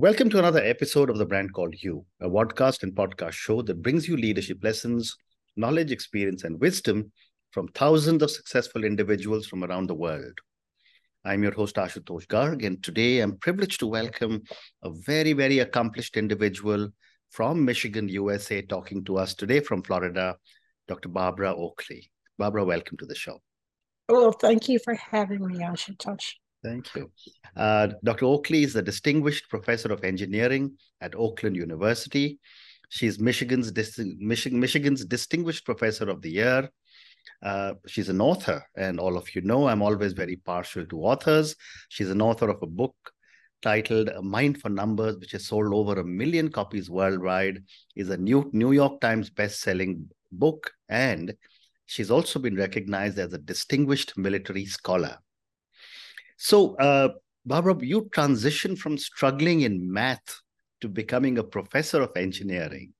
Welcome to another episode of The Brand Called You, a podcast and podcast show that brings you leadership lessons, knowledge, experience, and wisdom from thousands of successful individuals from around the world. I'm your host, Ashutosh Garg, and today I'm privileged to welcome a very, very accomplished individual from Michigan, USA, talking to us today from Florida, Dr. Barbara Oakley. Barbara, welcome to the show. Well, thank you for having me, Ashutosh. Thank you. Uh, Dr. Oakley is a distinguished professor of engineering at Oakland University. She's Michigan's, Michigan, Michigan's Distinguished Professor of the Year. Uh, she's an author, and all of you know I'm always very partial to authors. She's an author of a book titled A Mind for Numbers, which has sold over a million copies worldwide, is a New, New York Times best-selling book, and she's also been recognized as a distinguished military scholar. So, uh, Barbara, you transitioned from struggling in math to becoming a professor of engineering.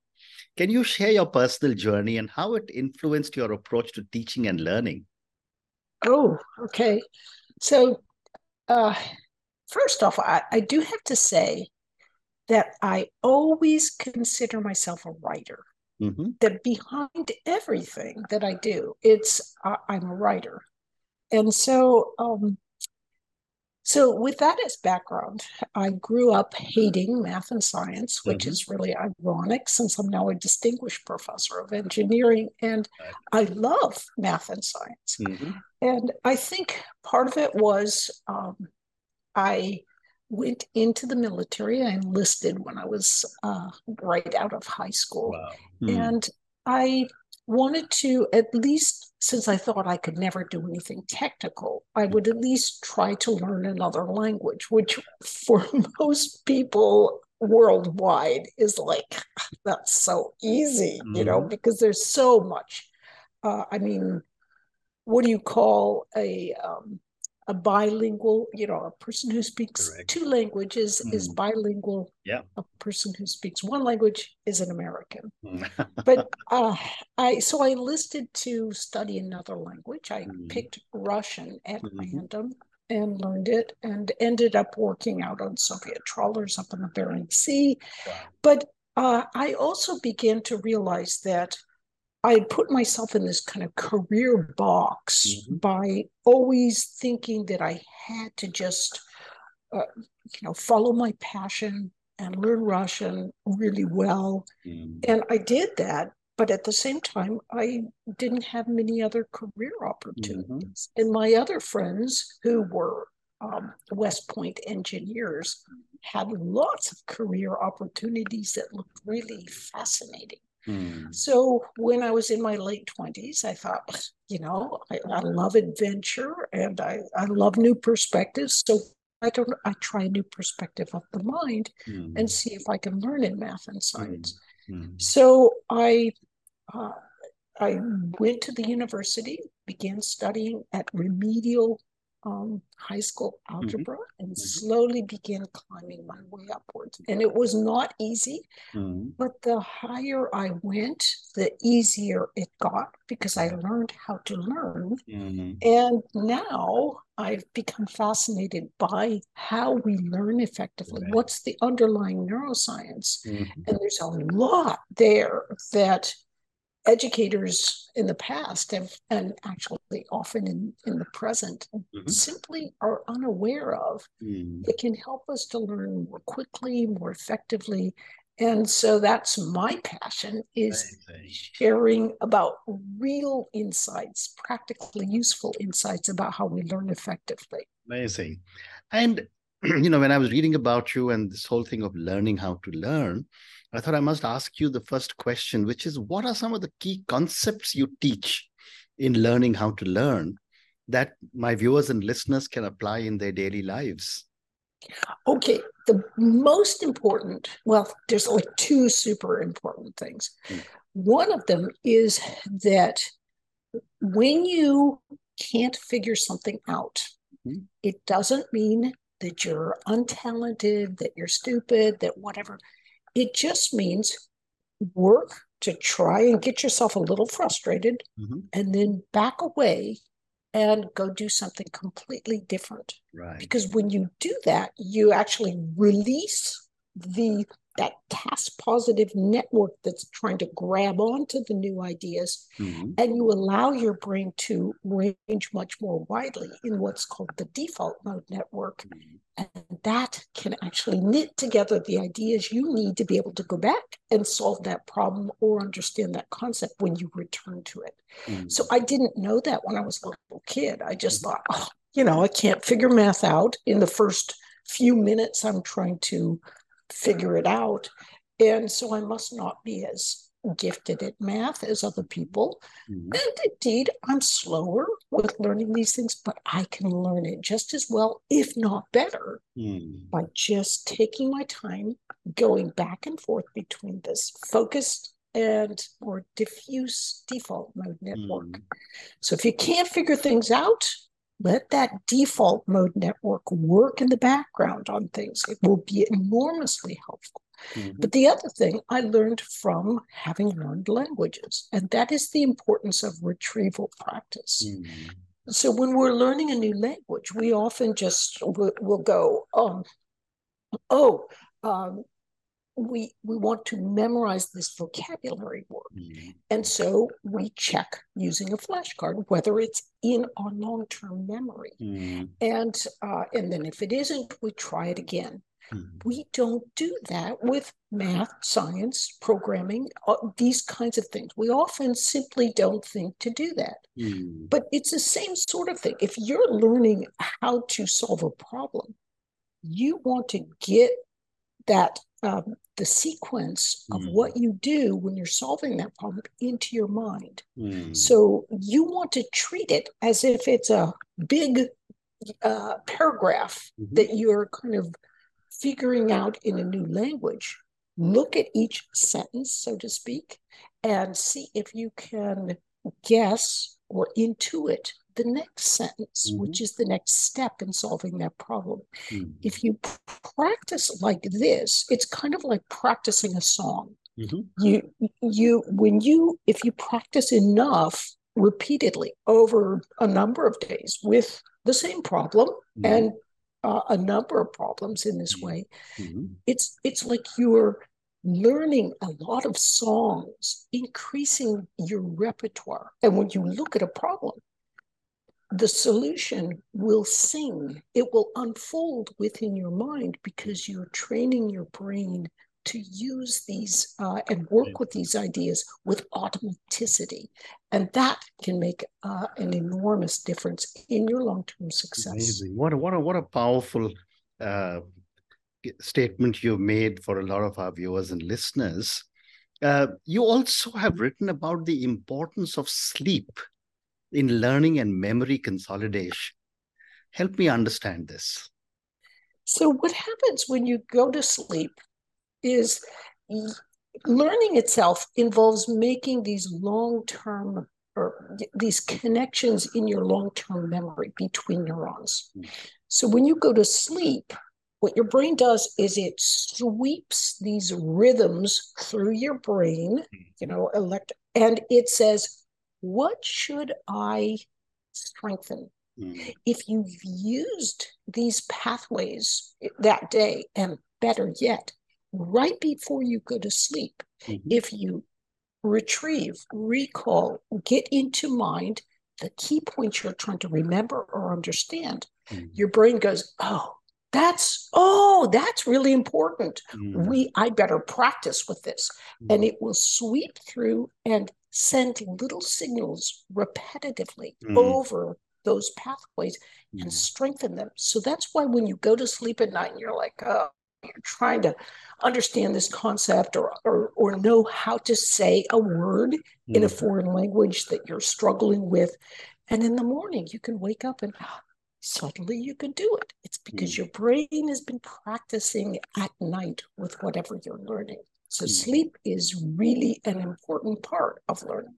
Can you share your personal journey and how it influenced your approach to teaching and learning? Oh, okay. So, uh, first off, I, I do have to say that I always consider myself a writer. Mm-hmm. That behind everything that I do, it's uh, I'm a writer, and so um, so, with that as background, I grew up hating math and science, which mm-hmm. is really ironic since I'm now a distinguished professor of engineering and I love math and science. Mm-hmm. And I think part of it was um, I went into the military. I enlisted when I was uh, right out of high school. Wow. Mm. And I wanted to at least since I thought I could never do anything technical, I would at least try to learn another language, which for most people worldwide is like, that's so easy, mm-hmm. you know, mm-hmm. because there's so much. Uh, I mean, what do you call a um, a bilingual, you know, a person who speaks Correct. two languages mm. is bilingual. Yeah. A person who speaks one language is an American. Mm. but uh, I so I enlisted to study another language. I mm. picked Russian at mm-hmm. random and learned it and ended up working out on Soviet trawlers up in the Bering Sea. Wow. But uh, I also began to realize that I had put myself in this kind of career box mm-hmm. by always thinking that I had to just, uh, you know, follow my passion and learn Russian really well. Mm-hmm. And I did that. But at the same time, I didn't have many other career opportunities. Mm-hmm. And my other friends who were um, West Point engineers had lots of career opportunities that looked really fascinating. Hmm. So when I was in my late 20s, I thought, you know, I, I love adventure and I, I love new perspectives. So I don't I try a new perspective of the mind mm. and see if I can learn in math and science. Mm. So I uh, I went to the university, began studying at remedial um, high school mm-hmm. algebra mm-hmm. and slowly began climbing my way upwards. And it was not easy, mm-hmm. but the higher I went, the easier it got because I learned how to learn. Mm-hmm. And now I've become fascinated by how we learn effectively. Right. What's the underlying neuroscience? Mm-hmm. And there's a lot there that educators in the past have, and actually often in, in the present, mm-hmm. simply are unaware of. Mm. It can help us to learn more quickly, more effectively. And so that's my passion is sharing about real insights, practically useful insights about how we learn effectively. Amazing. And you know, when I was reading about you and this whole thing of learning how to learn, I thought I must ask you the first question, which is what are some of the key concepts you teach in learning how to learn that my viewers and listeners can apply in their daily lives? Okay, the most important, well, there's like two super important things. Mm. One of them is that when you can't figure something out, mm-hmm. it doesn't mean that you're untalented, that you're stupid, that whatever. It just means work to try and get yourself a little frustrated mm-hmm. and then back away and go do something completely different. Right. Because when you do that, you actually release the that task positive network that's trying to grab onto the new ideas mm-hmm. and you allow your brain to range much more widely in what's called the default mode network mm-hmm. and that can actually knit together the ideas you need to be able to go back and solve that problem or understand that concept when you return to it mm-hmm. so i didn't know that when i was a little kid i just mm-hmm. thought oh you know i can't figure math out in the first few minutes i'm trying to figure it out. And so I must not be as gifted at math as other people. Mm-hmm. And indeed, I'm slower with learning these things, but I can learn it just as well, if not better, mm. by just taking my time, going back and forth between this focused and more diffuse default mode network. Mm. So if you can't figure things out, let that default mode network work in the background on things. It will be enormously helpful. Mm-hmm. But the other thing I learned from having learned languages, and that is the importance of retrieval practice. Mm-hmm. So when we're learning a new language, we often just will, will go, um, oh, um, we we want to memorize this vocabulary word mm-hmm. and so we check using a flashcard whether it's in our long-term memory mm-hmm. and uh, and then if it isn't we try it again mm-hmm. we don't do that with math science programming uh, these kinds of things we often simply don't think to do that mm-hmm. but it's the same sort of thing if you're learning how to solve a problem you want to get that um, the sequence of mm. what you do when you're solving that problem into your mind. Mm. So you want to treat it as if it's a big uh, paragraph mm-hmm. that you're kind of figuring out in a new language. Look at each sentence, so to speak, and see if you can guess or intuit the next sentence, mm-hmm. which is the next step in solving that problem. Mm-hmm. If you practice like this, it's kind of like practicing a song. Mm-hmm. You you when you if you practice enough repeatedly over a number of days with the same problem mm-hmm. and uh, a number of problems in this mm-hmm. way, mm-hmm. it's it's like you're learning a lot of songs, increasing your repertoire. And when you look at a problem, the solution will sing. It will unfold within your mind because you're training your brain to use these uh, and work with these ideas with automaticity. And that can make uh, an enormous difference in your long term success. Amazing. What a, what a, what a powerful uh, statement you've made for a lot of our viewers and listeners. Uh, you also have written about the importance of sleep in learning and memory consolidation. Help me understand this. So, what happens when you go to sleep is learning itself involves making these long term or these connections in your long term memory between neurons. Hmm. So, when you go to sleep, what your brain does is it sweeps these rhythms through your brain, hmm. you know, elect, and it says, what should I strengthen? Mm. If you've used these pathways that day, and better yet, right before you go to sleep, mm-hmm. if you retrieve, recall, get into mind the key points you're trying to remember or understand, mm. your brain goes, Oh, that's oh that's really important mm. we i better practice with this mm. and it will sweep through and send little signals repetitively mm. over those pathways and mm. strengthen them so that's why when you go to sleep at night and you're like oh you're trying to understand this concept or or, or know how to say a word in a mm. foreign language that you're struggling with and in the morning you can wake up and suddenly you can do it. It's because mm. your brain has been practicing at night with whatever you're learning. So mm. sleep is really an important part of learning.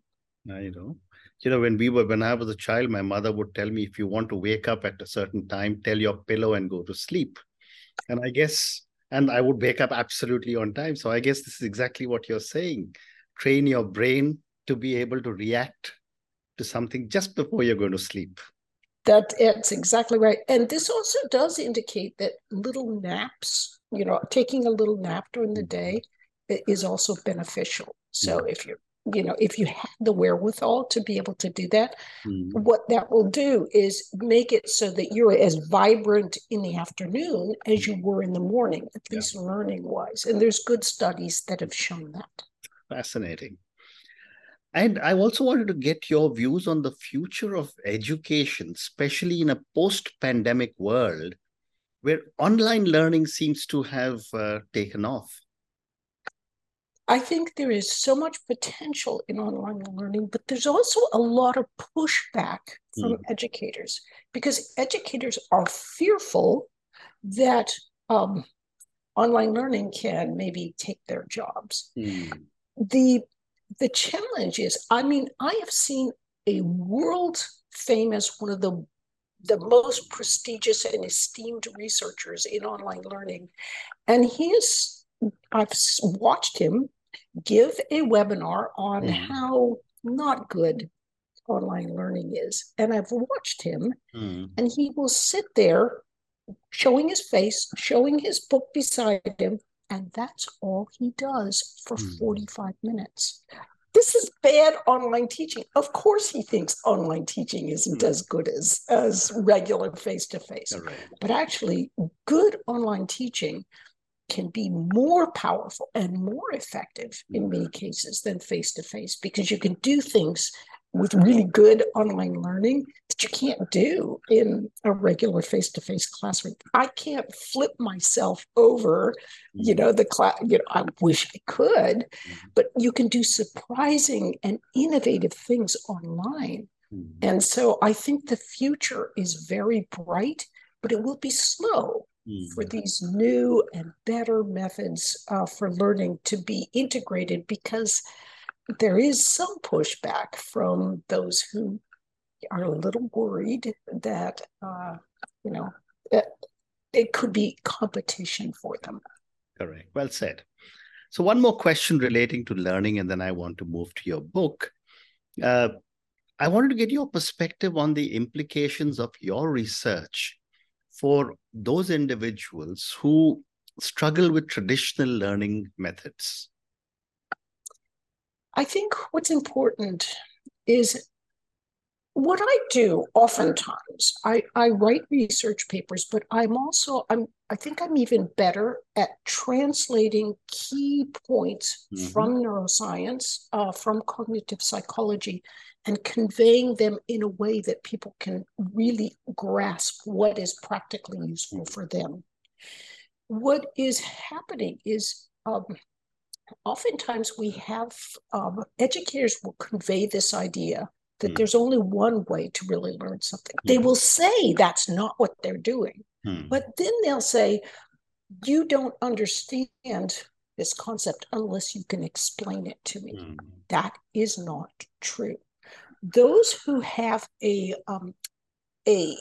I know. You know, when we were when I was a child, my mother would tell me if you want to wake up at a certain time, tell your pillow and go to sleep. And I guess and I would wake up absolutely on time. So I guess this is exactly what you're saying. Train your brain to be able to react to something just before you're going to sleep. That it's exactly right. And this also does indicate that little naps you know, taking a little nap during the day is also beneficial. So mm-hmm. if you're you know if you have the wherewithal to be able to do that mm-hmm. what that will do is make it so that you're as vibrant in the afternoon as you were in the morning at yeah. least learning wise and there's good studies that have shown that fascinating and I also wanted to get your views on the future of education, especially in a post pandemic world where online learning seems to have uh, taken off. I think there is so much potential in online learning, but there's also a lot of pushback from mm. educators because educators are fearful that um, online learning can maybe take their jobs. Mm. The the challenge is, I mean, I have seen a world famous, one of the the most prestigious and esteemed researchers in online learning, and he is. I've watched him give a webinar on mm. how not good online learning is. And I've watched him, mm. and he will sit there showing his face, showing his book beside him, and that's all he does for mm. 45 minutes. This is bad online teaching. Of course, he thinks online teaching isn't mm. as good as, as regular face to face. But actually, good online teaching can be more powerful and more effective in many cases than face to face because you can do things with really good online learning that you can't do in a regular face-to-face classroom. I can't flip myself over, you know, the class, you know, I wish I could, mm-hmm. but you can do surprising and innovative things online. Mm-hmm. And so I think the future is very bright, but it will be slow. For these new and better methods uh, for learning to be integrated because there is some pushback from those who are a little worried that uh, you know that it could be competition for them. Correct. Well said. So one more question relating to learning and then i want to move to your book. Uh, i wanted to get your perspective on the implications of your research for those individuals who struggle with traditional learning methods? I think what's important is what I do oftentimes, I, I write research papers, but I'm also I'm I think I'm even better at translating key points mm-hmm. from neuroscience, uh, from cognitive psychology, and conveying them in a way that people can really grasp what is practically useful for them. What is happening is um, oftentimes we have um, educators will convey this idea that mm. there's only one way to really learn something. Mm. They will say that's not what they're doing, mm. but then they'll say, You don't understand this concept unless you can explain it to me. Hmm. That is not true those who have a um, a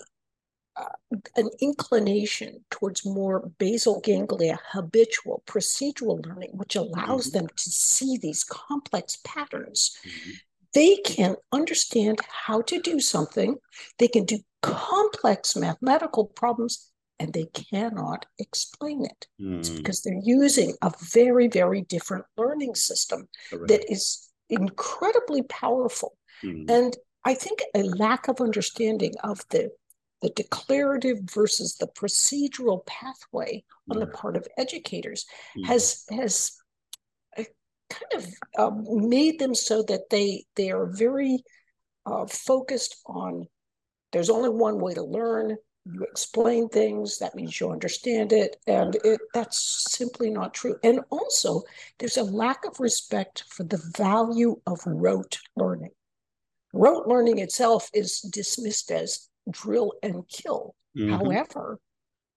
uh, an inclination towards more basal ganglia habitual procedural learning which allows mm-hmm. them to see these complex patterns mm-hmm. they can understand how to do something they can do complex mathematical problems and they cannot explain it mm-hmm. because they're using a very very different learning system Correct. that is incredibly powerful Mm. And I think a lack of understanding of the the declarative versus the procedural pathway on the part of educators mm. has has uh, kind of um, made them so that they they are very uh, focused on there's only one way to learn. You explain things. That means you understand it. And it, that's simply not true. And also there's a lack of respect for the value of rote learning rote learning itself is dismissed as drill and kill. Mm-hmm. However,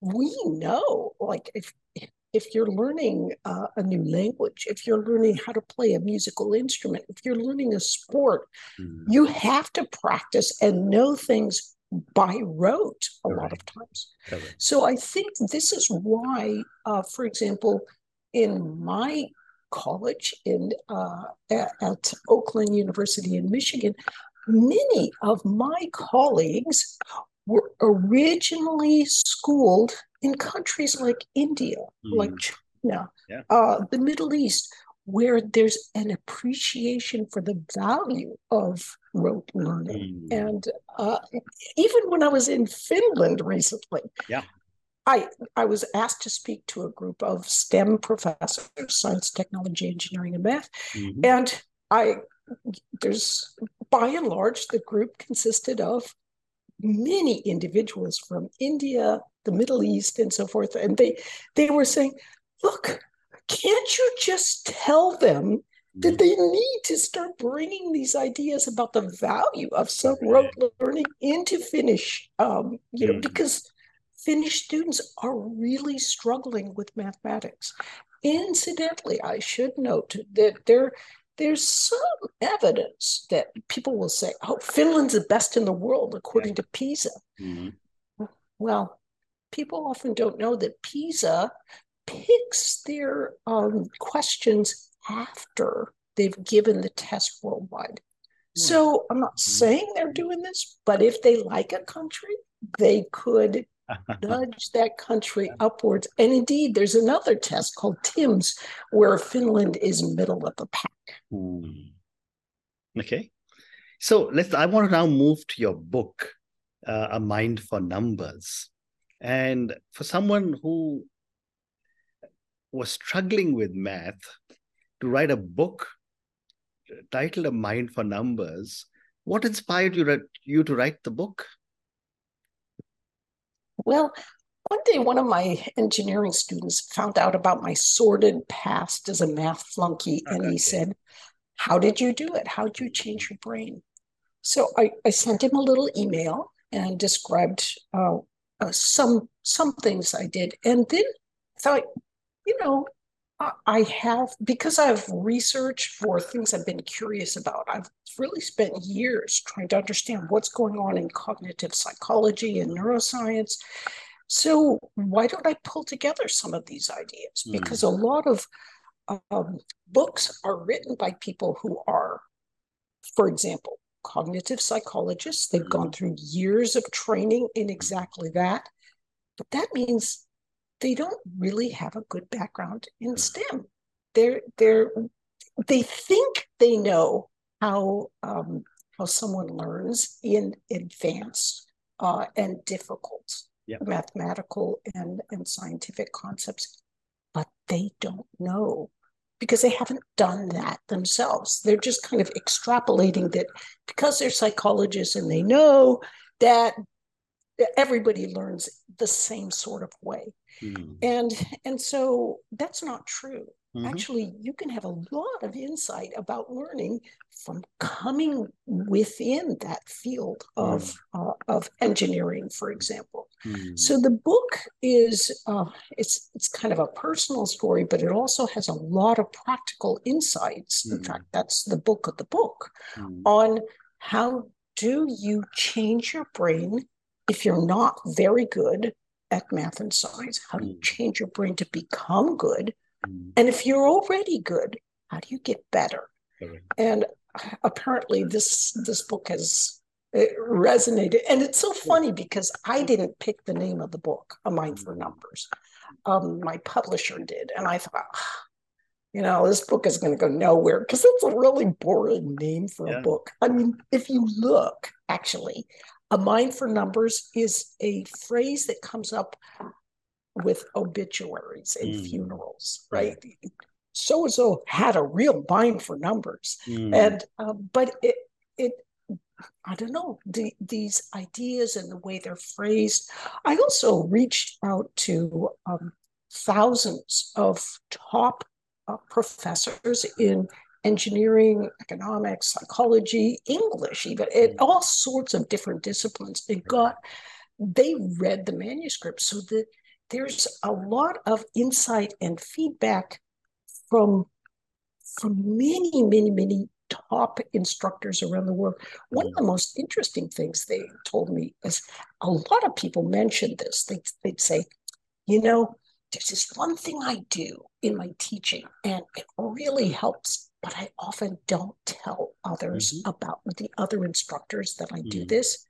we know, like if if you're learning uh, a new language, if you're learning how to play a musical instrument, if you're learning a sport, mm-hmm. you have to practice and know things by rote a lot of times. Right. So I think this is why, uh, for example, in my college in uh, at, at Oakland University in Michigan, many of my colleagues were originally schooled in countries like India, mm. like China, yeah. uh, the Middle East, where there's an appreciation for the value of rote learning. Mm. And uh, even when I was in Finland recently, yeah. I, I was asked to speak to a group of STEM professors, science, technology, engineering, and math. Mm-hmm. And I there's by and large the group consisted of many individuals from India, the Middle East, and so forth. And they they were saying, look, can't you just tell them that they need to start bringing these ideas about the value of some rote learning into Finnish, um, you know, mm. because Finnish students are really struggling with mathematics. Incidentally, I should note that there there's some evidence that people will say, "Oh, Finland's the best in the world according to PISA." Mm-hmm. Well, people often don't know that PISA picks their um, questions after they've given the test worldwide. Hmm. So I'm not mm-hmm. saying they're doing this, but if they like a country, they could nudge that country upwards. And indeed, there's another test called TIMSS where Finland is middle of the pack. Hmm. Okay. So let's I want to now move to your book, uh, A Mind for Numbers. And for someone who was struggling with math, to write a book titled A Mind for Numbers, what inspired you, you to write the book? Well, one day one of my engineering students found out about my sordid past as a math flunky, and okay. he said, How did you do it? How did you change your brain? So I, I sent him a little email and described uh, uh, some some things I did, and then thought, you know, I have because I've researched for things I've been curious about. I've really spent years trying to understand what's going on in cognitive psychology and neuroscience. So why don't I pull together some of these ideas? Mm. Because a lot of um, books are written by people who are, for example, cognitive psychologists. They've mm. gone through years of training in exactly that. But that means they don't really have a good background in STEM. They're they're they think they know how um, how someone learns in advanced uh, and difficult yep. mathematical and, and scientific concepts, but they don't know because they haven't done that themselves. They're just kind of extrapolating that because they're psychologists and they know that everybody learns the same sort of way. Mm. And and so that's not true. Mm-hmm. Actually, you can have a lot of insight about learning from coming within that field of mm. uh, of engineering, for example. Mm. So the book is uh, it's it's kind of a personal story, but it also has a lot of practical insights. In mm. fact, that's the book of the book mm. on how do you change your brain if you're not very good at math and science? How do you mm. change your brain to become good? Mm. And if you're already good, how do you get better? And apparently, this this book has resonated, and it's so funny because I didn't pick the name of the book, A Mind for mm. Numbers. Um, my publisher did, and I thought, you know, this book is going to go nowhere because it's a really boring name for yeah. a book. I mean, if you look, actually, a mind for numbers is a phrase that comes up with obituaries and mm. funerals, right? So and so had a real mind for numbers, mm. and uh, but it it I don't know the, these ideas and the way they're phrased. I also reached out to um, thousands of top uh, professors in engineering, economics, psychology, English, even in mm. all sorts of different disciplines. They got they read the manuscript so that there's a lot of insight and feedback from from many, many, many top instructors around the world. One of the most interesting things they told me is a lot of people mentioned this. They, they'd say, you know, there's this one thing I do in my teaching, and it really helps but I often don't tell others mm-hmm. about the other instructors that I do mm. this.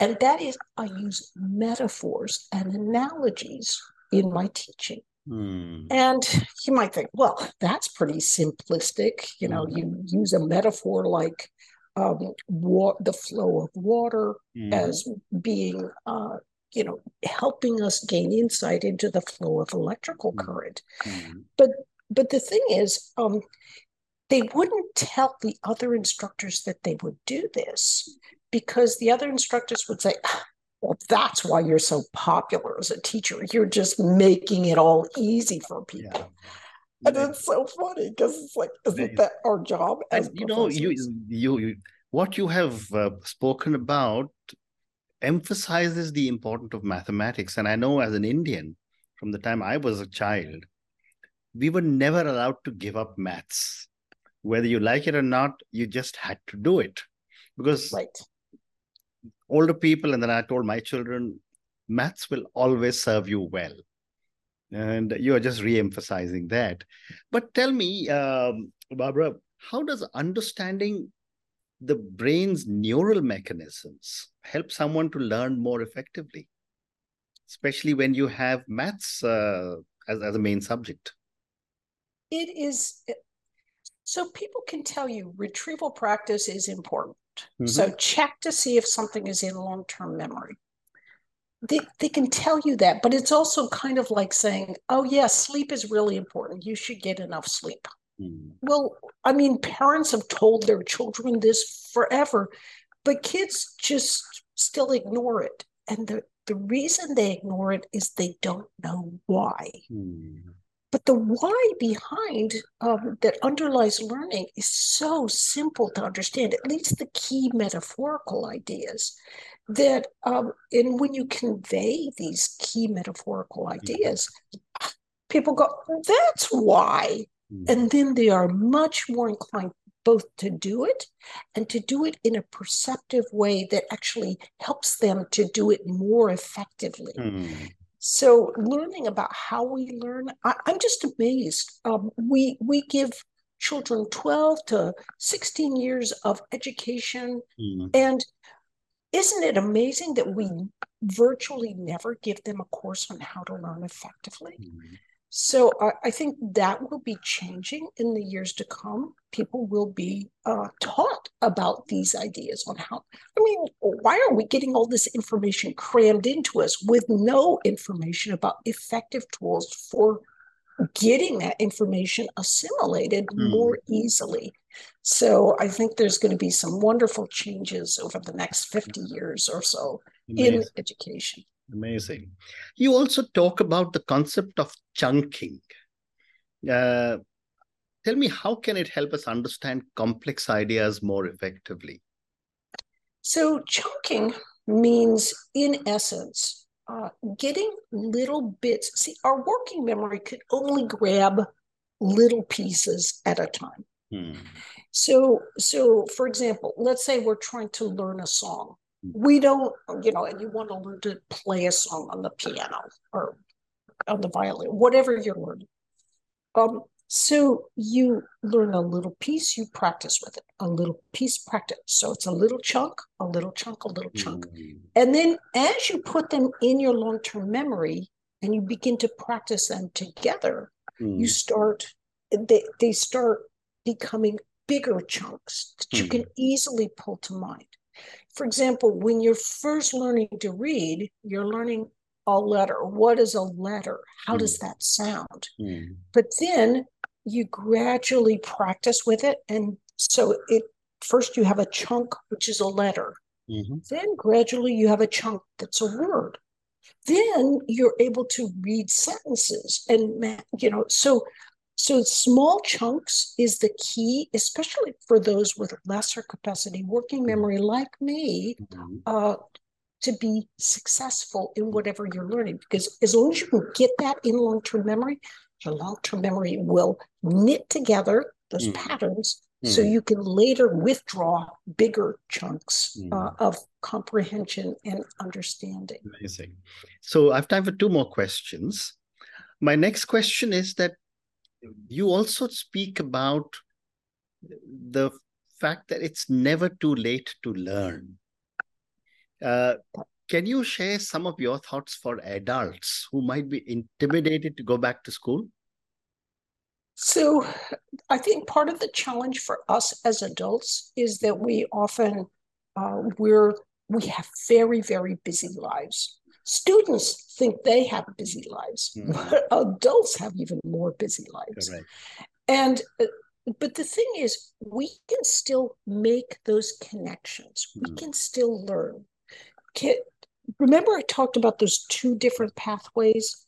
And that is, I use metaphors and analogies in my teaching. Hmm. And you might think, well, that's pretty simplistic. You know, Mhm. you use a metaphor like um, wa- the flow of water as being, uh, you know, helping us gain insight into the flow of electrical Mhm. current. Mhm. But the thing is, um, they wouldn't tell the other instructors that they would do this because the other instructors would say, "Ah, well, that's why you're so popular as a teacher. You're just making it all easy for people. Yeah. And it's so funny because it's like, isn't that our job as and you know you, you you what you have uh, spoken about emphasizes the importance of mathematics and i know as an indian from the time i was a child we were never allowed to give up maths whether you like it or not you just had to do it. Because Right. older people and then i told my children maths will always serve you well. And you are just re-emphasizing that. But tell me um, barbara how does understanding the brain's neural mechanisms help someone to learn more effectively especially when you have maths uh, as, as a main subject? It is so people can tell you retrieval practice is important. So check to see if something is in long-term memory. They, they can tell you that, but it's also kind of like saying, oh, yeah, sleep is really important. You should get enough sleep. Hmm. Well, I mean, parents have told their children this forever, but kids just still ignore it. And the, the reason they ignore it is they don't know why. Hmm. But the why behind um, that underlies learning is so simple to understand, at least the key metaphorical ideas. That, um, and when you convey these key metaphorical ideas, people go, that's why. Hmm. And then they are much more inclined both to do it and to do it in a perceptive way that actually helps them to do it more effectively. Hmm. So learning about how we learn, I, I'm just amazed. Um, we we give children 12 to 16 years of education, Hmm. and isn't it amazing that we virtually never give them a course on how to learn effectively? Hmm. So I, I think that will be changing in the years to come. People will be uh, taught about these ideas on how. I mean, why are we getting all this information crammed into us with no information about effective tools for getting that information assimilated Hmm. more easily? So I think there's going to be some wonderful changes over the next 50 years or so in education. Amazing. You also talk about the concept of chunking. Uh, tell me, how can it help us understand complex ideas more effectively? So chunking means, in essence, uh, getting little bits. See, our working memory could only grab little pieces at a time. Hmm. So, so for example, let's say we're trying to learn a song. Mm. We don't, you know, and you want to learn to play a song on the piano or on the violin, whatever you're learning. Um, so you learn a little piece, you practice with it, a little piece, practice. So it's a little chunk, a little chunk, a little chunk. Hmm. And then as you put them in your long term memory and you begin to practice them together, Hmm. you start, they, they start becoming bigger chunks that you Hmm. can easily pull to mind. For example, when you're first learning to read, you're learning a letter. What is a letter? How does that sound? Hmm. But then you gradually practice with it. And so it first you have a chunk, which is a letter. Mhm. Then gradually you have a chunk that's a word. Then you're able to read sentences and you know so so small chunks is the key, especially for those with lesser capacity working memory like me, Mhm. uh, to be successful in whatever you're learning. Because as long as you can get that in long-term memory, your long-term memory will knit together those Mm. patterns so you can later withdraw bigger chunks uh, Mm. of comprehension and understanding. Amazing. So I have time for two more questions. My next question is that you also speak about the fact that it's never too late to learn. Uh, can you share some of your thoughts for adults who might be intimidated to go back to school? So, I think part of the challenge for us as adults is that we often uh, we're we have very very busy lives. Students think they have busy lives, mm. but adults have even more busy lives. Correct. And uh, but the thing is, we can still make those connections. Mm. We hmm. can still learn. Can, remember, I talked about those two different pathways.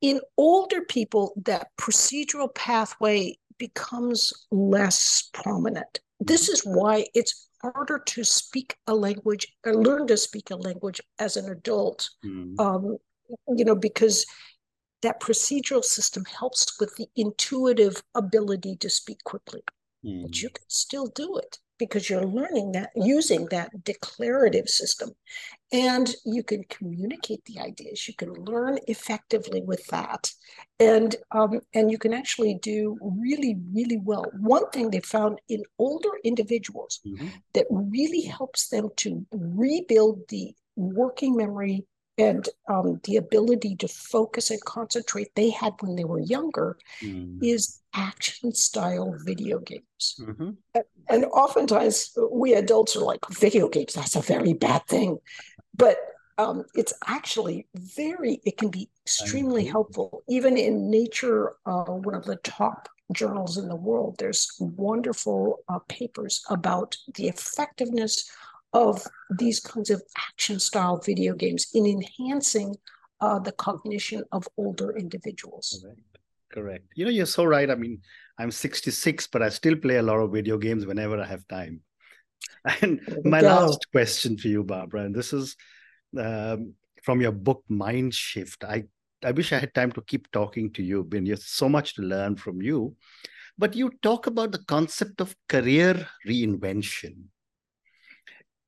In older people, that procedural pathway becomes less prominent. This is why it's harder to speak a language or learn to speak a language as an adult. Mm. Um, you know, because that procedural system helps with the intuitive ability to speak quickly. Mm. But you can still do it because you're learning that using that declarative system. And you can communicate the ideas. You can learn effectively with that. And um, and you can actually do really really well. One thing they found in older individuals mm-hmm. that really helps them to rebuild the working memory and um, the ability to focus and concentrate they had when they were younger mm. is action style video games. Mm-hmm. And oftentimes we adults are like, video games, that's a very bad thing. But um, it's actually very, it can be extremely helpful. Even in Nature, uh, one of the top journals in the world, there's wonderful uh, papers about the effectiveness of these kinds of action style video games in enhancing uh, the cognition of older individuals. Correct. Correct. You know, you're so right. I mean, I'm 66, but I still play a lot of video games whenever I have time. And my go. last question for you, Barbara, and this is um, from your book Mindshift. I I wish I had time to keep talking to you, Ben. There's so much to learn from you. But you talk about the concept of career reinvention.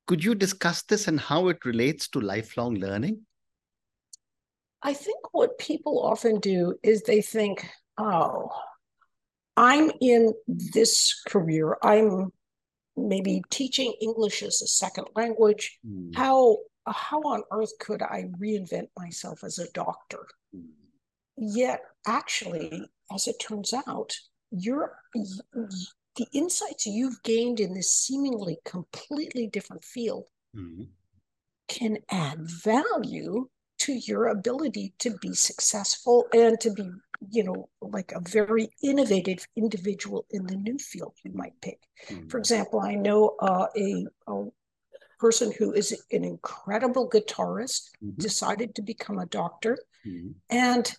Could you discuss this and how it relates to lifelong learning? I think what people often do is they think, oh, I'm in this career. I'm maybe teaching English as a second language. Mm. How how on earth could I reinvent myself as a doctor? Mm. Yet, actually, as it turns out, you're the insights you've gained in this seemingly completely different field mm. can add value to your ability to be successful and to be you know like a very innovative individual in the new field you might pick mm-hmm. for example i know uh, a, a, person who is an incredible guitarist mm-hmm. decided to become a doctor mm-hmm. and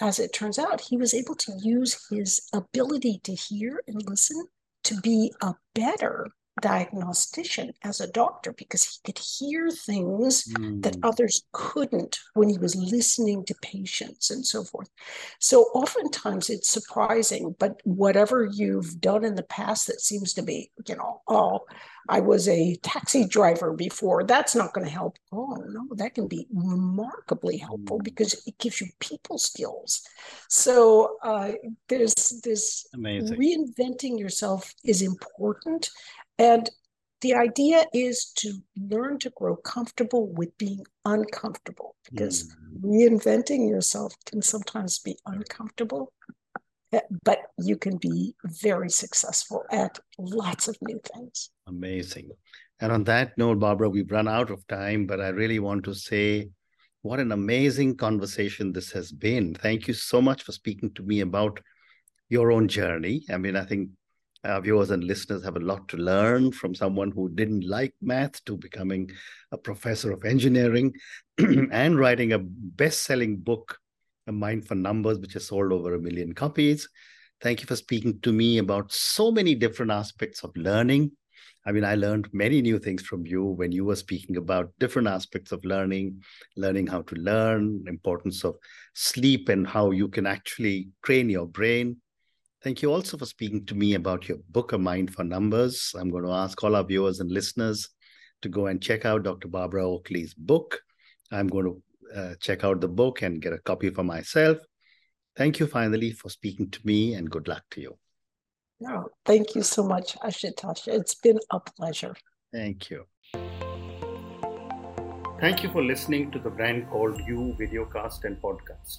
as it turns out he was able to use his ability to hear and listen to be a better diagnostician as a doctor because he could hear things mm. that others couldn't when he was listening to patients and so forth. So oftentimes it's surprising, but whatever you've done in the past that seems to be, you know, oh, I was a taxi driver before, that's not going to help. Oh, no, that can be remarkably helpful mm. because it gives you people skills. So uh, there's this Amazing. reinventing yourself is important and the idea is to learn to grow comfortable with being uncomfortable because mm. reinventing yourself can sometimes be uncomfortable, eh, but you can be very successful at lots of new things. Amazing. And on that note, Barbara, we've run out of time, but I really want to say what an amazing conversation this has been. Thank you so much for speaking to me about your own journey. I mean, I think our viewers and listeners have a lot to learn from someone who didn't like math to becoming a professor of engineering and writing a best-selling book a mind for numbers which has sold over a million copies. Thank you for speaking to me about so many different aspects of learning. I mean i learned many new things from you when you were speaking about different aspects of learning learning how to learn importance of sleep and how you can actually train your brain Thank you also for speaking to me about your book, A Mind for Numbers. I'm going to ask all our viewers and listeners to go and check out Dr. Barbara Oakley's book. I'm going to uh, check out the book and get a copy for myself. Thank you finally for speaking to me and good luck to you. No, thank you so much, Ashutosh. It's been a pleasure. Thank you. Thank you for listening to the brand called You Videocast and Podcast,